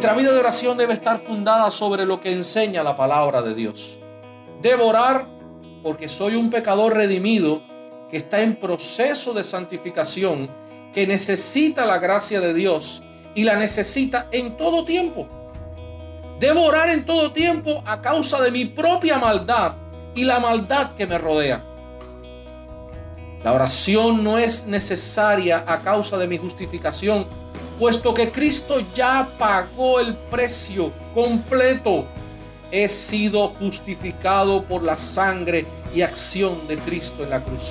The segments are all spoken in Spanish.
Nuestra vida de oración debe estar fundada sobre lo que enseña la palabra de Dios. Debo orar porque soy un pecador redimido que está en proceso de santificación, que necesita la gracia de Dios y la necesita en todo tiempo. Debo orar en todo tiempo a causa de mi propia maldad y la maldad que me rodea. La oración no es necesaria a causa de mi justificación, puesto que Cristo ya pagó el precio completo. He sido justificado por la sangre y acción de Cristo en la cruz.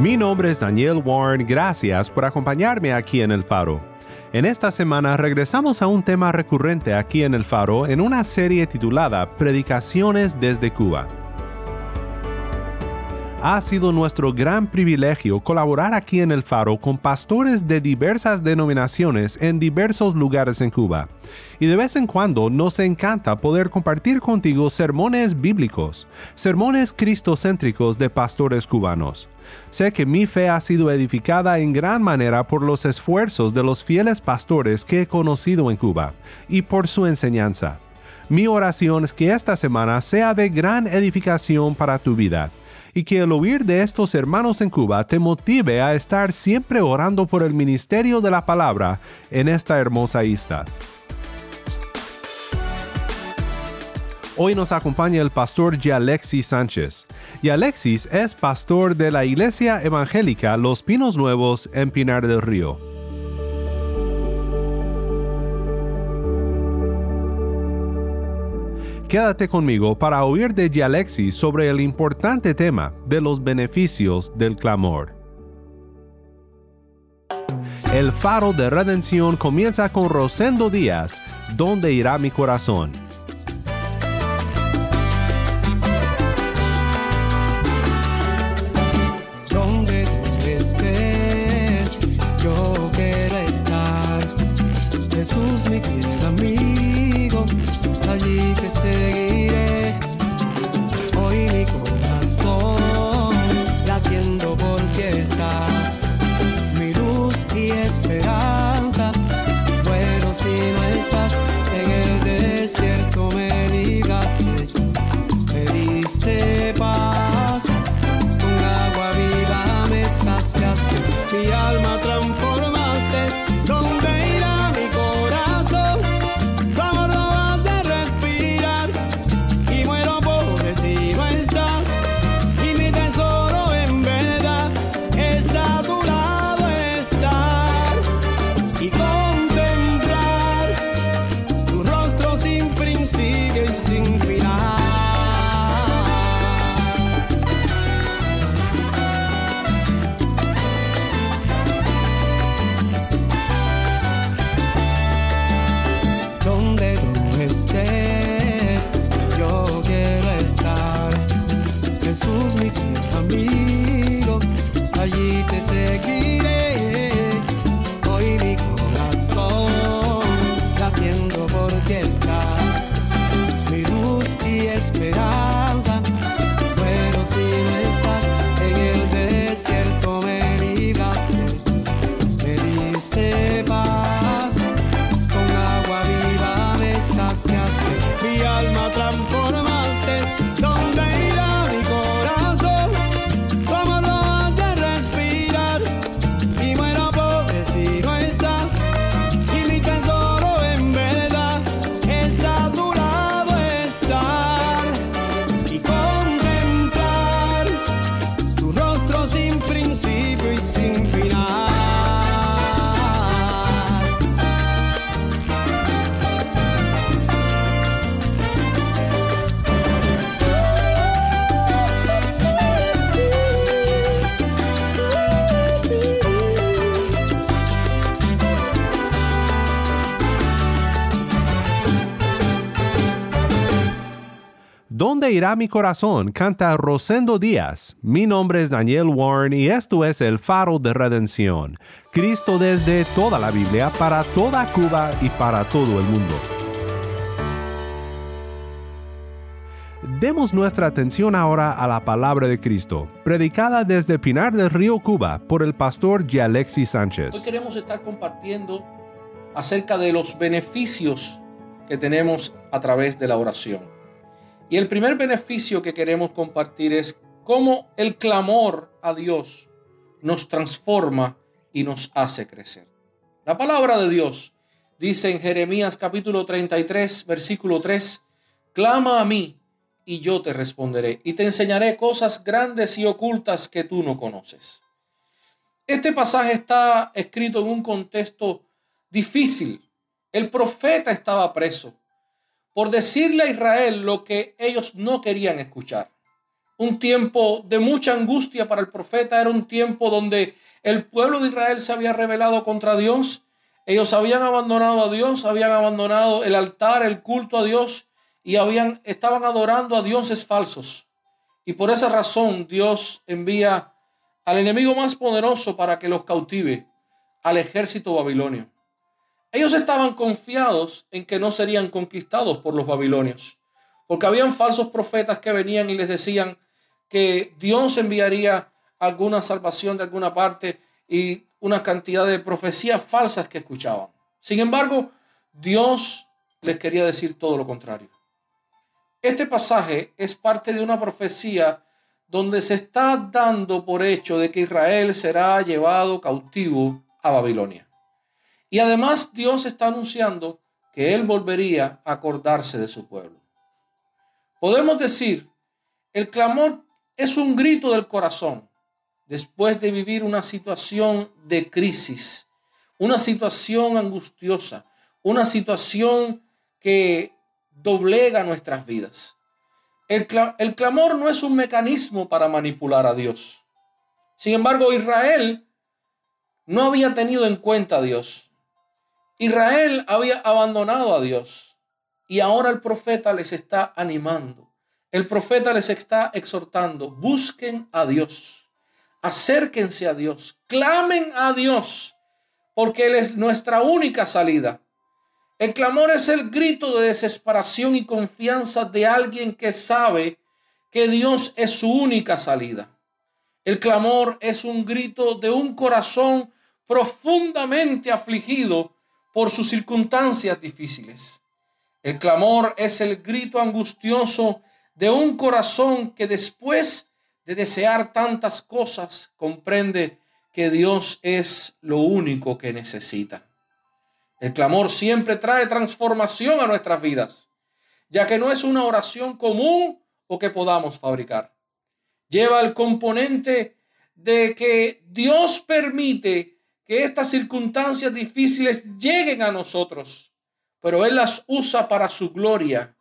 Mi nombre es Daniel Warren, gracias por acompañarme aquí en El Faro. En esta semana regresamos a un tema recurrente aquí en El Faro en una serie titulada Predicaciones desde Cuba. Ha sido nuestro gran privilegio colaborar aquí en El Faro con pastores de diversas denominaciones en diversos lugares en Cuba. Y de vez en cuando nos encanta poder compartir contigo sermones bíblicos, sermones cristocéntricos de pastores cubanos. Sé que mi fe ha sido edificada en gran manera por los esfuerzos de los fieles pastores que he conocido en Cuba y por su enseñanza. Mi oración es que esta semana sea de gran edificación para tu vida y que el oír de estos hermanos en Cuba te motive a estar siempre orando por el ministerio de la palabra en esta hermosa isla. Hoy nos acompaña el pastor Alexis Sánchez. Y Alexis es pastor de la Iglesia Evangélica Los Pinos Nuevos en Pinar del Río. Quédate conmigo para oír de Alexis sobre el importante tema de los beneficios del clamor. El faro de redención comienza con Rosendo Díaz, ¿Dónde irá mi corazón? Dónde irá mi corazón? canta Rosendo Díaz. Mi nombre es Daniel Warren y esto es el faro de redención. Cristo desde toda la Biblia, para toda Cuba y para todo el mundo. Demos nuestra atención ahora a la palabra de Cristo, predicada desde Pinar del Río, Cuba, por el pastor Gialexi Hoy Sánchez. queremos estar compartiendo acerca de los beneficios que tenemos a través de la oración. Y el primer beneficio que queremos compartir es cómo el clamor a Dios nos transforma y nos hace crecer. La palabra de Dios dice en Jeremías capítulo 33, versículo 3, clama a mí y yo te responderé y te enseñaré cosas grandes y ocultas que tú no conoces. Este pasaje está escrito en un contexto difícil. El profeta estaba preso por decirle a Israel lo que ellos no querían escuchar. Un tiempo de mucha angustia para el profeta era un tiempo donde el pueblo de Israel se había rebelado contra Dios. Ellos habían abandonado a Dios, habían abandonado el altar, el culto a Dios y habían estaban adorando a dioses falsos. Y por esa razón Dios envía al enemigo más poderoso para que los cautive, al ejército babilonio. Ellos estaban confiados en que no serían conquistados por los babilonios, porque habían falsos profetas que venían y les decían que Dios enviaría alguna salvación de alguna parte y una cantidad de profecías falsas que escuchaban. Sin embargo, Dios les quería decir todo lo contrario. Este pasaje es parte de una profecía donde se está dando por hecho de que Israel será llevado cautivo a Babilonia. Y además Dios está anunciando que Él volvería a acordarse de su pueblo. Podemos decir, el clamor es un grito del corazón después de vivir una situación de crisis, una situación angustiosa, una situación que doblega nuestras vidas. El, el clamor no es un mecanismo para manipular a Dios. Sin embargo, Israel no había tenido en cuenta a Dios. Israel había abandonado a Dios. Y ahora el profeta les está animando. El profeta les está exhortando. Busquen a Dios. Acérquense a Dios. Clamen a Dios. Porque Él es nuestra única salida. El clamor es el grito de desesperación y confianza de alguien que sabe que Dios es su única salida. El clamor es un grito de un corazón profundamente afligido por sus circunstancias difíciles. El clamor es el grito angustioso de un corazón que después de desear tantas cosas comprende que Dios es lo único que necesita. El clamor siempre trae transformación a nuestras vidas, ya que no es una oración común o que podamos fabricar. Lleva el componente de que Dios permite que estas circunstancias difíciles lleguen a nosotros, pero Él las usa para su gloria.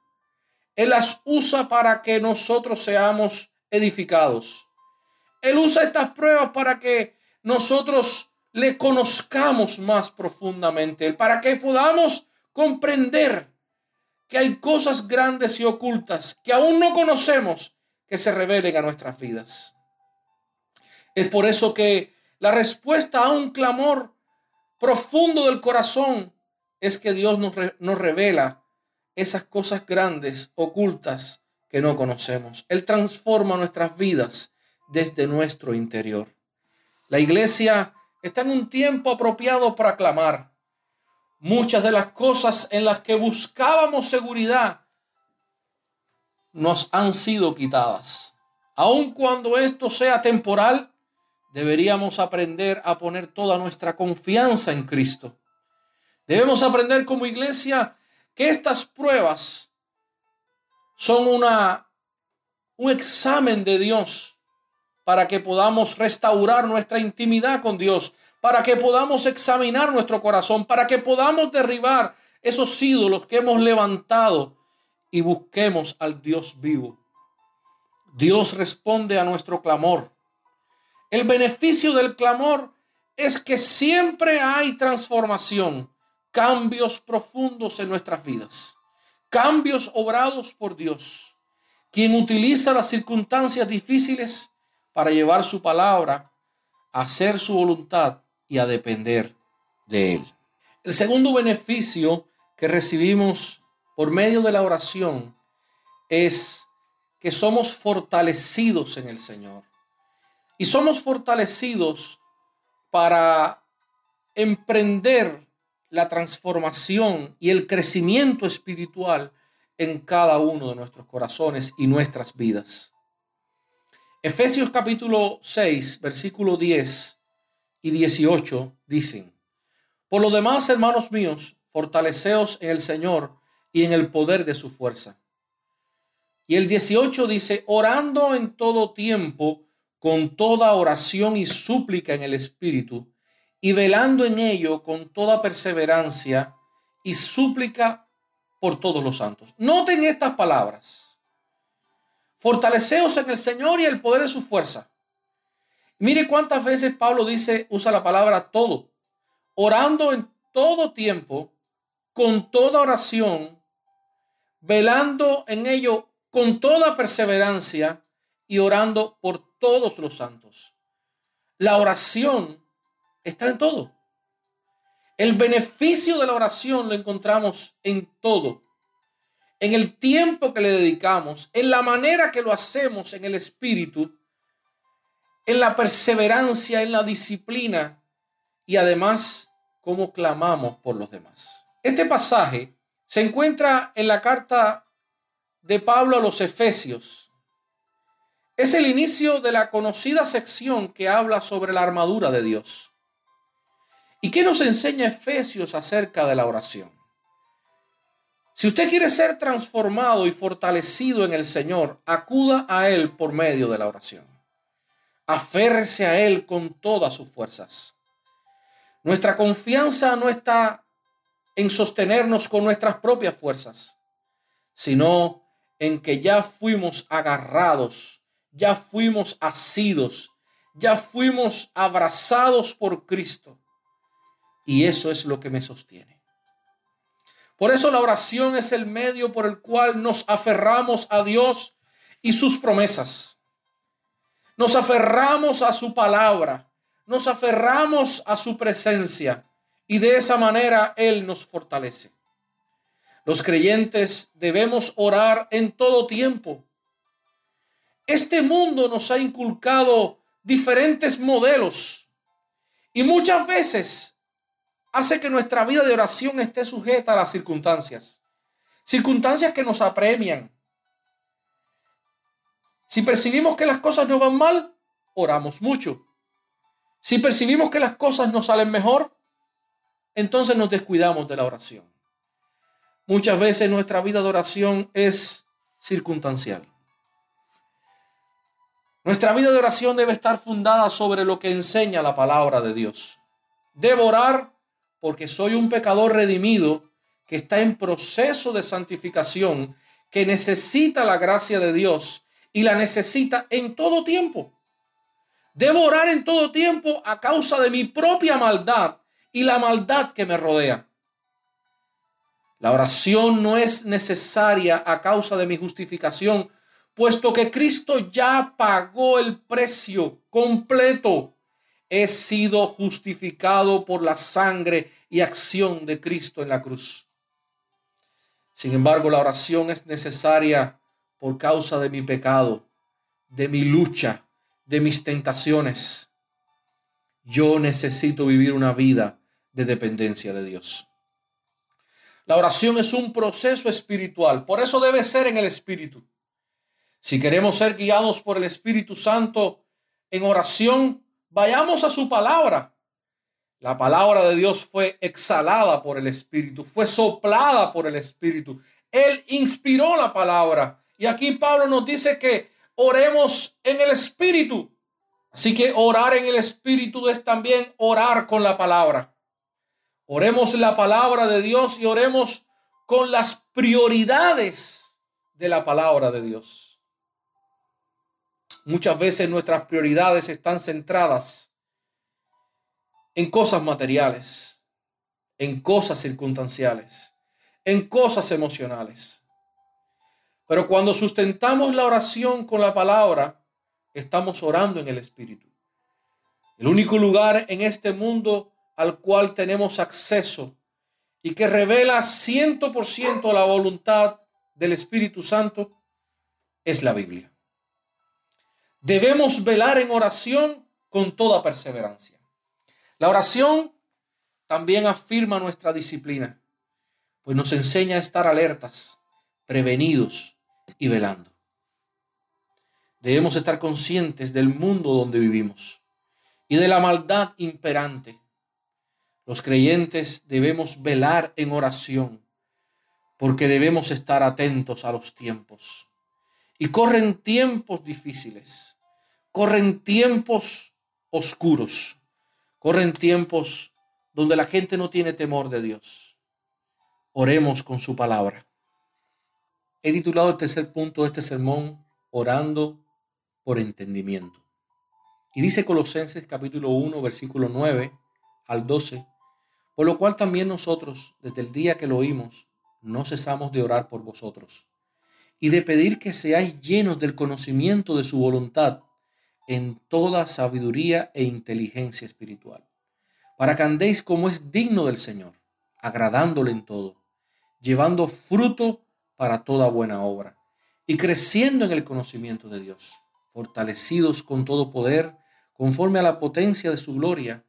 Él las usa para que nosotros seamos edificados. Él usa estas pruebas para que nosotros le conozcamos más profundamente, para que podamos comprender que hay cosas grandes y ocultas que aún no conocemos que se revelen a nuestras vidas. Es por eso que la respuesta a un clamor profundo del corazón es que Dios nos, nos revela esas cosas grandes, ocultas, que no conocemos. Él transforma nuestras vidas desde nuestro interior. La iglesia está en un tiempo apropiado para clamar. Muchas de las cosas en las que buscábamos seguridad nos han sido quitadas. Aun cuando esto sea temporal, deberíamos aprender a poner toda nuestra confianza en Cristo. Debemos aprender como iglesia que estas pruebas son una, un examen de Dios para que podamos restaurar nuestra intimidad con Dios, para que podamos examinar nuestro corazón, para que podamos derribar esos ídolos que hemos levantado y busquemos al Dios vivo. Dios responde a nuestro clamor. El beneficio del clamor es que siempre hay transformación, cambios profundos en nuestras vidas, cambios obrados por Dios, quien utiliza las circunstancias difíciles para llevar su palabra, hacer su voluntad y a depender de Él. El segundo beneficio que recibimos por medio de la oración es que somos fortalecidos en el Señor. Y somos fortalecidos para emprender la transformación y el crecimiento espiritual en cada uno de nuestros corazones y nuestras vidas. Efesios capítulo 6, versículo 10 y 18 dicen, Por lo demás, hermanos míos, fortaleceos en el Señor y en el poder de su fuerza. Y el 18 dice, orando en todo tiempo, con toda oración y súplica en el Espíritu, y velando en ello con toda perseverancia y súplica por todos los santos. Noten estas palabras. Fortaleceos en el Señor y el poder de su fuerza. Mire cuántas veces Pablo dice, usa la palabra todo, orando en todo tiempo, con toda oración, velando en ello con toda perseverancia y orando por todos los santos. La oración está en todo. El beneficio de la oración lo encontramos en todo. En el tiempo que le dedicamos, en la manera que lo hacemos en el espíritu, en la perseverancia, en la disciplina y además cómo clamamos por los demás. Este pasaje se encuentra en la carta de Pablo a los Efesios. Es el inicio de la conocida sección que habla sobre la armadura de Dios. ¿Y qué nos enseña Efesios acerca de la oración? Si usted quiere ser transformado y fortalecido en el Señor, acuda a Él por medio de la oración. Aférrese a Él con todas sus fuerzas. Nuestra confianza no está en sostenernos con nuestras propias fuerzas, sino en que ya fuimos agarrados, ya fuimos asidos, ya fuimos abrazados por Cristo y eso es lo que me sostiene. Por eso la oración es el medio por el cual nos aferramos a Dios y sus promesas. Nos aferramos a su palabra, nos aferramos a su presencia y de esa manera Él nos fortalece. Los creyentes debemos orar en todo tiempo. Este mundo nos ha inculcado diferentes modelos y muchas veces hace que nuestra vida de oración esté sujeta a las circunstancias. Circunstancias que nos apremian. Si percibimos que las cosas no van mal, oramos mucho. Si percibimos que las cosas no salen mejor, entonces nos descuidamos de la oración. Muchas veces nuestra vida de oración es circunstancial. Nuestra vida de oración debe estar fundada sobre lo que enseña la palabra de Dios. Debo orar porque soy un pecador redimido que está en proceso de santificación, que necesita la gracia de Dios y la necesita en todo tiempo. Debo orar en todo tiempo a causa de mi propia maldad y la maldad que me rodea. La oración no es necesaria a causa de mi justificación, puesto que Cristo ya pagó el precio completo he sido justificado por la sangre y acción de Cristo en la cruz. Sin embargo, la oración es necesaria por causa de mi pecado, de mi lucha, de mis tentaciones. Yo necesito vivir una vida de dependencia de Dios. La oración es un proceso espiritual, por eso debe ser en el Espíritu. Si queremos ser guiados por el Espíritu Santo en oración, Vayamos a su palabra. La palabra de Dios fue exhalada por el Espíritu, fue soplada por el Espíritu. Él inspiró la palabra. Y aquí Pablo nos dice que oremos en el Espíritu. Así que orar en el Espíritu es también orar con la palabra. Oremos la palabra de Dios y oremos con las prioridades de la palabra de Dios. Muchas veces nuestras prioridades están centradas en cosas materiales, en cosas circunstanciales, en cosas emocionales. Pero cuando sustentamos la oración con la palabra, estamos orando en el Espíritu. El único lugar en este mundo al cual tenemos acceso y que revela 100% la voluntad del Espíritu Santo es la Biblia. Debemos velar en oración con toda perseverancia. La oración también afirma nuestra disciplina, pues nos enseña a estar alertas, prevenidos y velando. Debemos estar conscientes del mundo donde vivimos y de la maldad imperante. Los creyentes debemos velar en oración porque debemos estar atentos a los tiempos. Y corren tiempos difíciles, corren tiempos oscuros, corren tiempos donde la gente no tiene temor de Dios. Oremos con su palabra. He titulado el tercer punto de este sermón, Orando por entendimiento. Y dice Colosenses capítulo 1, versículo 9 al 12, por lo cual también nosotros, desde el día que lo oímos, no cesamos de orar por vosotros y de pedir que seáis llenos del conocimiento de su voluntad en toda sabiduría e inteligencia espiritual, para que andéis como es digno del Señor, agradándole en todo, llevando fruto para toda buena obra y creciendo en el conocimiento de Dios, fortalecidos con todo poder, conforme a la potencia de su gloria,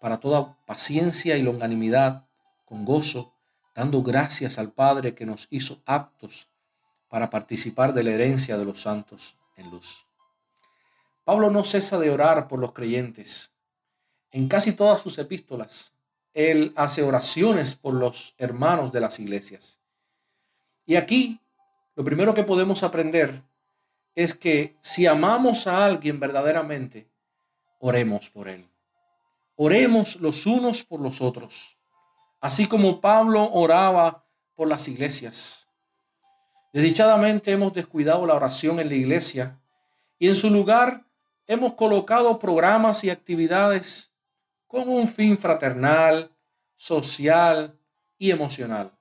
para toda paciencia y longanimidad, con gozo, dando gracias al Padre que nos hizo aptos para participar de la herencia de los santos en luz. Pablo no cesa de orar por los creyentes. En casi todas sus epístolas, él hace oraciones por los hermanos de las iglesias. Y aquí, lo primero que podemos aprender es que si amamos a alguien verdaderamente, oremos por él. Oremos los unos por los otros, así como Pablo oraba por las iglesias. Desdichadamente hemos descuidado la oración en la iglesia y en su lugar hemos colocado programas y actividades con un fin fraternal, social y emocional,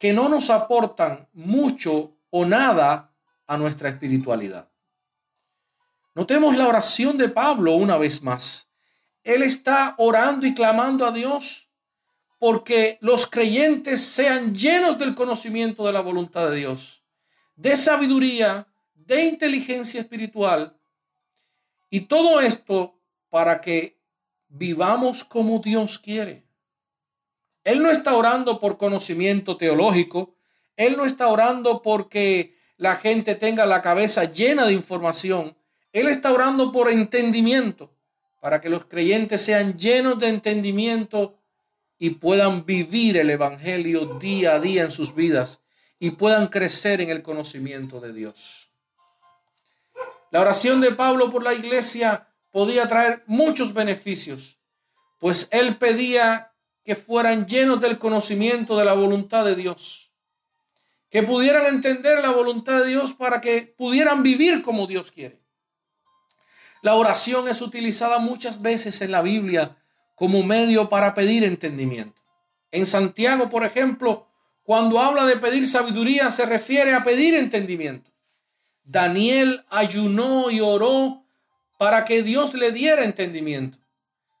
que no nos aportan mucho o nada a nuestra espiritualidad. Notemos la oración de Pablo una vez más. Él está orando y clamando a Dios porque los creyentes sean llenos del conocimiento de la voluntad de Dios, de sabiduría, de inteligencia espiritual. Y todo esto para que vivamos como Dios quiere. Él no está orando por conocimiento teológico, Él no está orando porque la gente tenga la cabeza llena de información, Él está orando por entendimiento, para que los creyentes sean llenos de entendimiento y puedan vivir el Evangelio día a día en sus vidas y puedan crecer en el conocimiento de Dios. La oración de Pablo por la iglesia podía traer muchos beneficios, pues él pedía que fueran llenos del conocimiento de la voluntad de Dios, que pudieran entender la voluntad de Dios para que pudieran vivir como Dios quiere. La oración es utilizada muchas veces en la Biblia como medio para pedir entendimiento. En Santiago, por ejemplo, cuando habla de pedir sabiduría, se refiere a pedir entendimiento. Daniel ayunó y oró para que Dios le diera entendimiento.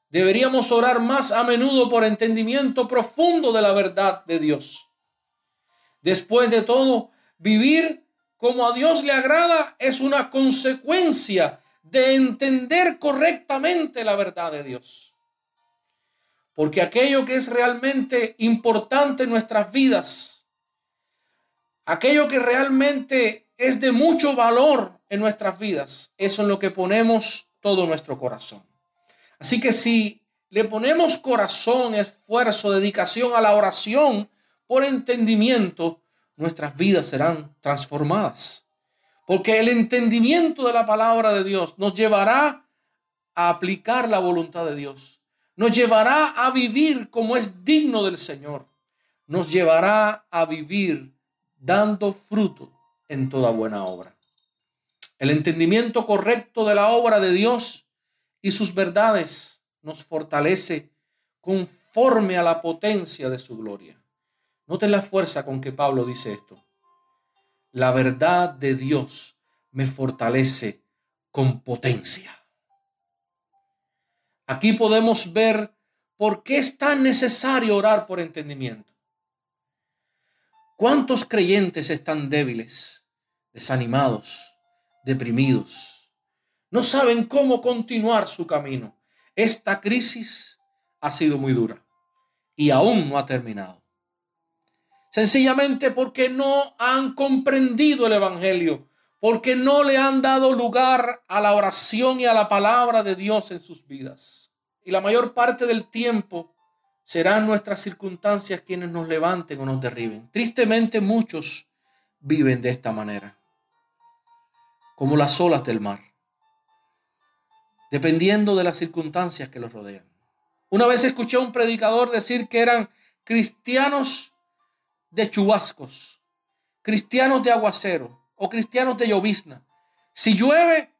Deberíamos orar más a menudo por entendimiento profundo de la verdad de Dios. Después de todo, vivir como a Dios le agrada es una consecuencia de entender correctamente la verdad de Dios. Porque aquello que es realmente importante en nuestras vidas, aquello que realmente es de mucho valor en nuestras vidas, eso es lo que ponemos todo nuestro corazón. Así que si le ponemos corazón, esfuerzo, dedicación a la oración por entendimiento, nuestras vidas serán transformadas. Porque el entendimiento de la palabra de Dios nos llevará a aplicar la voluntad de Dios nos llevará a vivir como es digno del Señor. Nos llevará a vivir dando fruto en toda buena obra. El entendimiento correcto de la obra de Dios y sus verdades nos fortalece conforme a la potencia de su gloria. Noten la fuerza con que Pablo dice esto. la verdad de Dios me fortalece con potencia. Aquí podemos ver por qué es tan necesario orar por entendimiento. ¿Cuántos creyentes están débiles, desanimados, deprimidos? No saben cómo continuar su camino. Esta crisis ha sido muy dura y aún no ha terminado. Sencillamente porque no han comprendido el Evangelio, porque no le han dado lugar a la oración y a la palabra de Dios en sus vidas. Y la mayor parte del tiempo serán nuestras circunstancias quienes nos levanten o nos derriben. Tristemente muchos viven de esta manera, como las olas del mar, dependiendo de las circunstancias que los rodean. Una vez escuché a un predicador decir que eran cristianos de chubascos, cristianos de aguacero o cristianos de llovizna. Si llueve,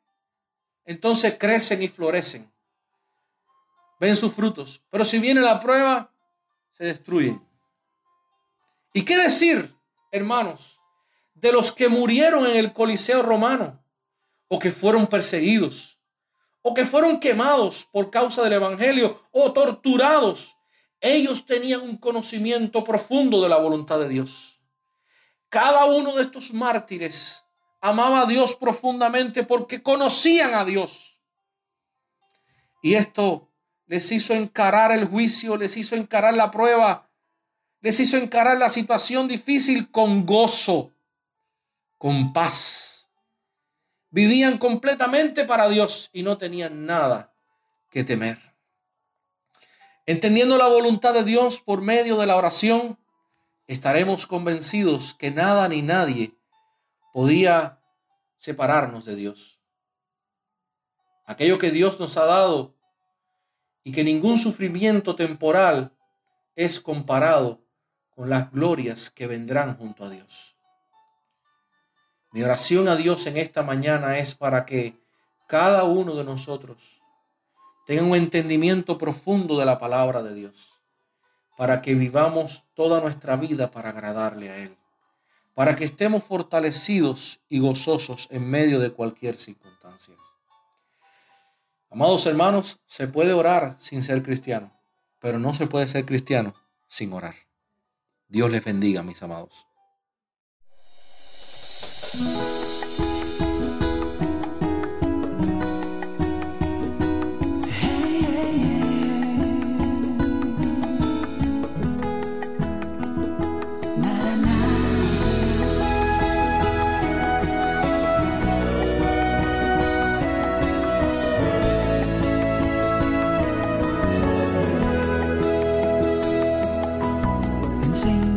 entonces crecen y florecen. Ven sus frutos. Pero si viene la prueba, se destruyen. ¿Y qué decir, hermanos, de los que murieron en el Coliseo romano o que fueron perseguidos o que fueron quemados por causa del Evangelio o torturados ellos tenían un conocimiento profundo de la voluntad de Dios. Cada uno de estos mártires amaba a Dios profundamente porque conocían a Dios. Y esto les hizo encarar el juicio, les hizo encarar la prueba, les hizo encarar la situación difícil con gozo, con paz. Vivían completamente para Dios y no tenían nada que temer. Entendiendo la voluntad de Dios por medio de la oración, estaremos convencidos que nada ni nadie podía separarnos de Dios. Aquello que Dios nos ha dado y que ningún sufrimiento temporal es comparado con las glorias que vendrán junto a Dios. Mi oración a Dios en esta mañana es para que cada uno de nosotros tengan un entendimiento profundo de la palabra de Dios, para que vivamos toda nuestra vida para agradarle a Él, para que estemos fortalecidos y gozosos en medio de cualquier circunstancia. Amados hermanos, se puede orar sin ser cristiano, pero no se puede ser cristiano sin orar. Dios les bendiga, mis amados. sing, sing.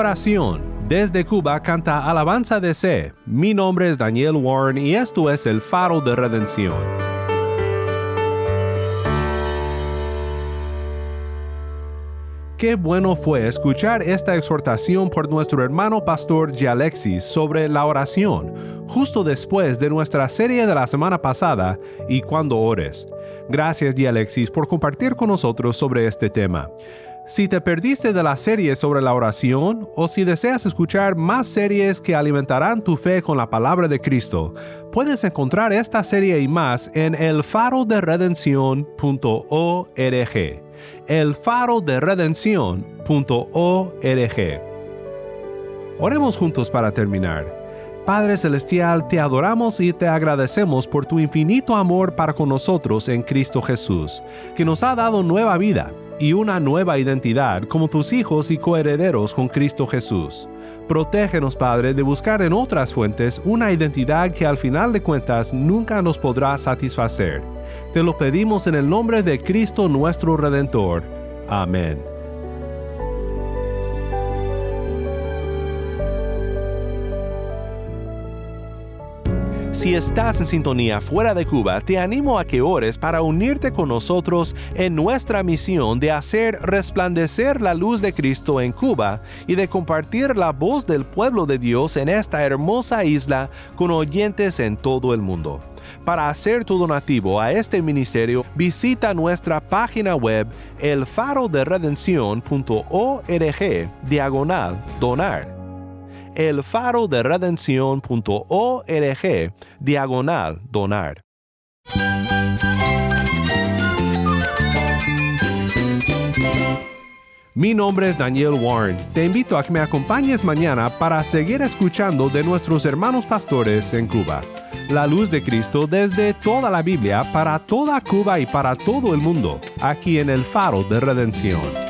Oración. Desde Cuba canta Alabanza de C. Mi nombre es Daniel Warren y esto es el faro de redención. Qué bueno fue escuchar esta exhortación por nuestro hermano pastor Alexis sobre la oración, justo después de nuestra serie de la semana pasada y cuando ores. Gracias Alexis por compartir con nosotros sobre este tema. Si te perdiste de la serie sobre la oración o si deseas escuchar más series que alimentarán tu fe con la palabra de Cristo, puedes encontrar esta serie y más en elfaroderedencion.org elfaroderedencion.org. Oremos juntos para terminar. Padre Celestial, te adoramos y te agradecemos por tu infinito amor para con nosotros en Cristo Jesús, que nos ha dado nueva vida y una nueva identidad como tus hijos y coherederos con Cristo Jesús. Protégenos, Padre, de buscar en otras fuentes una identidad que al final de cuentas nunca nos podrá satisfacer. Te lo pedimos en el nombre de Cristo nuestro Redentor. Amén. Si estás en sintonía fuera de Cuba, te animo a que ores para unirte con nosotros en nuestra misión de hacer resplandecer la luz de Cristo en Cuba y de compartir la voz del pueblo de Dios en esta hermosa isla con oyentes en todo el mundo. Para hacer tu donativo a este ministerio, visita nuestra página web elfaroderedencion.org diagonal donar elfaroderedencion.org diagonal donar. Mi nombre es Daniel Warren. Te invito a que me acompañes mañana para seguir escuchando de nuestros hermanos pastores en Cuba. La luz de Cristo desde toda la Biblia para toda Cuba y para todo el mundo, aquí en el Faro de Redención.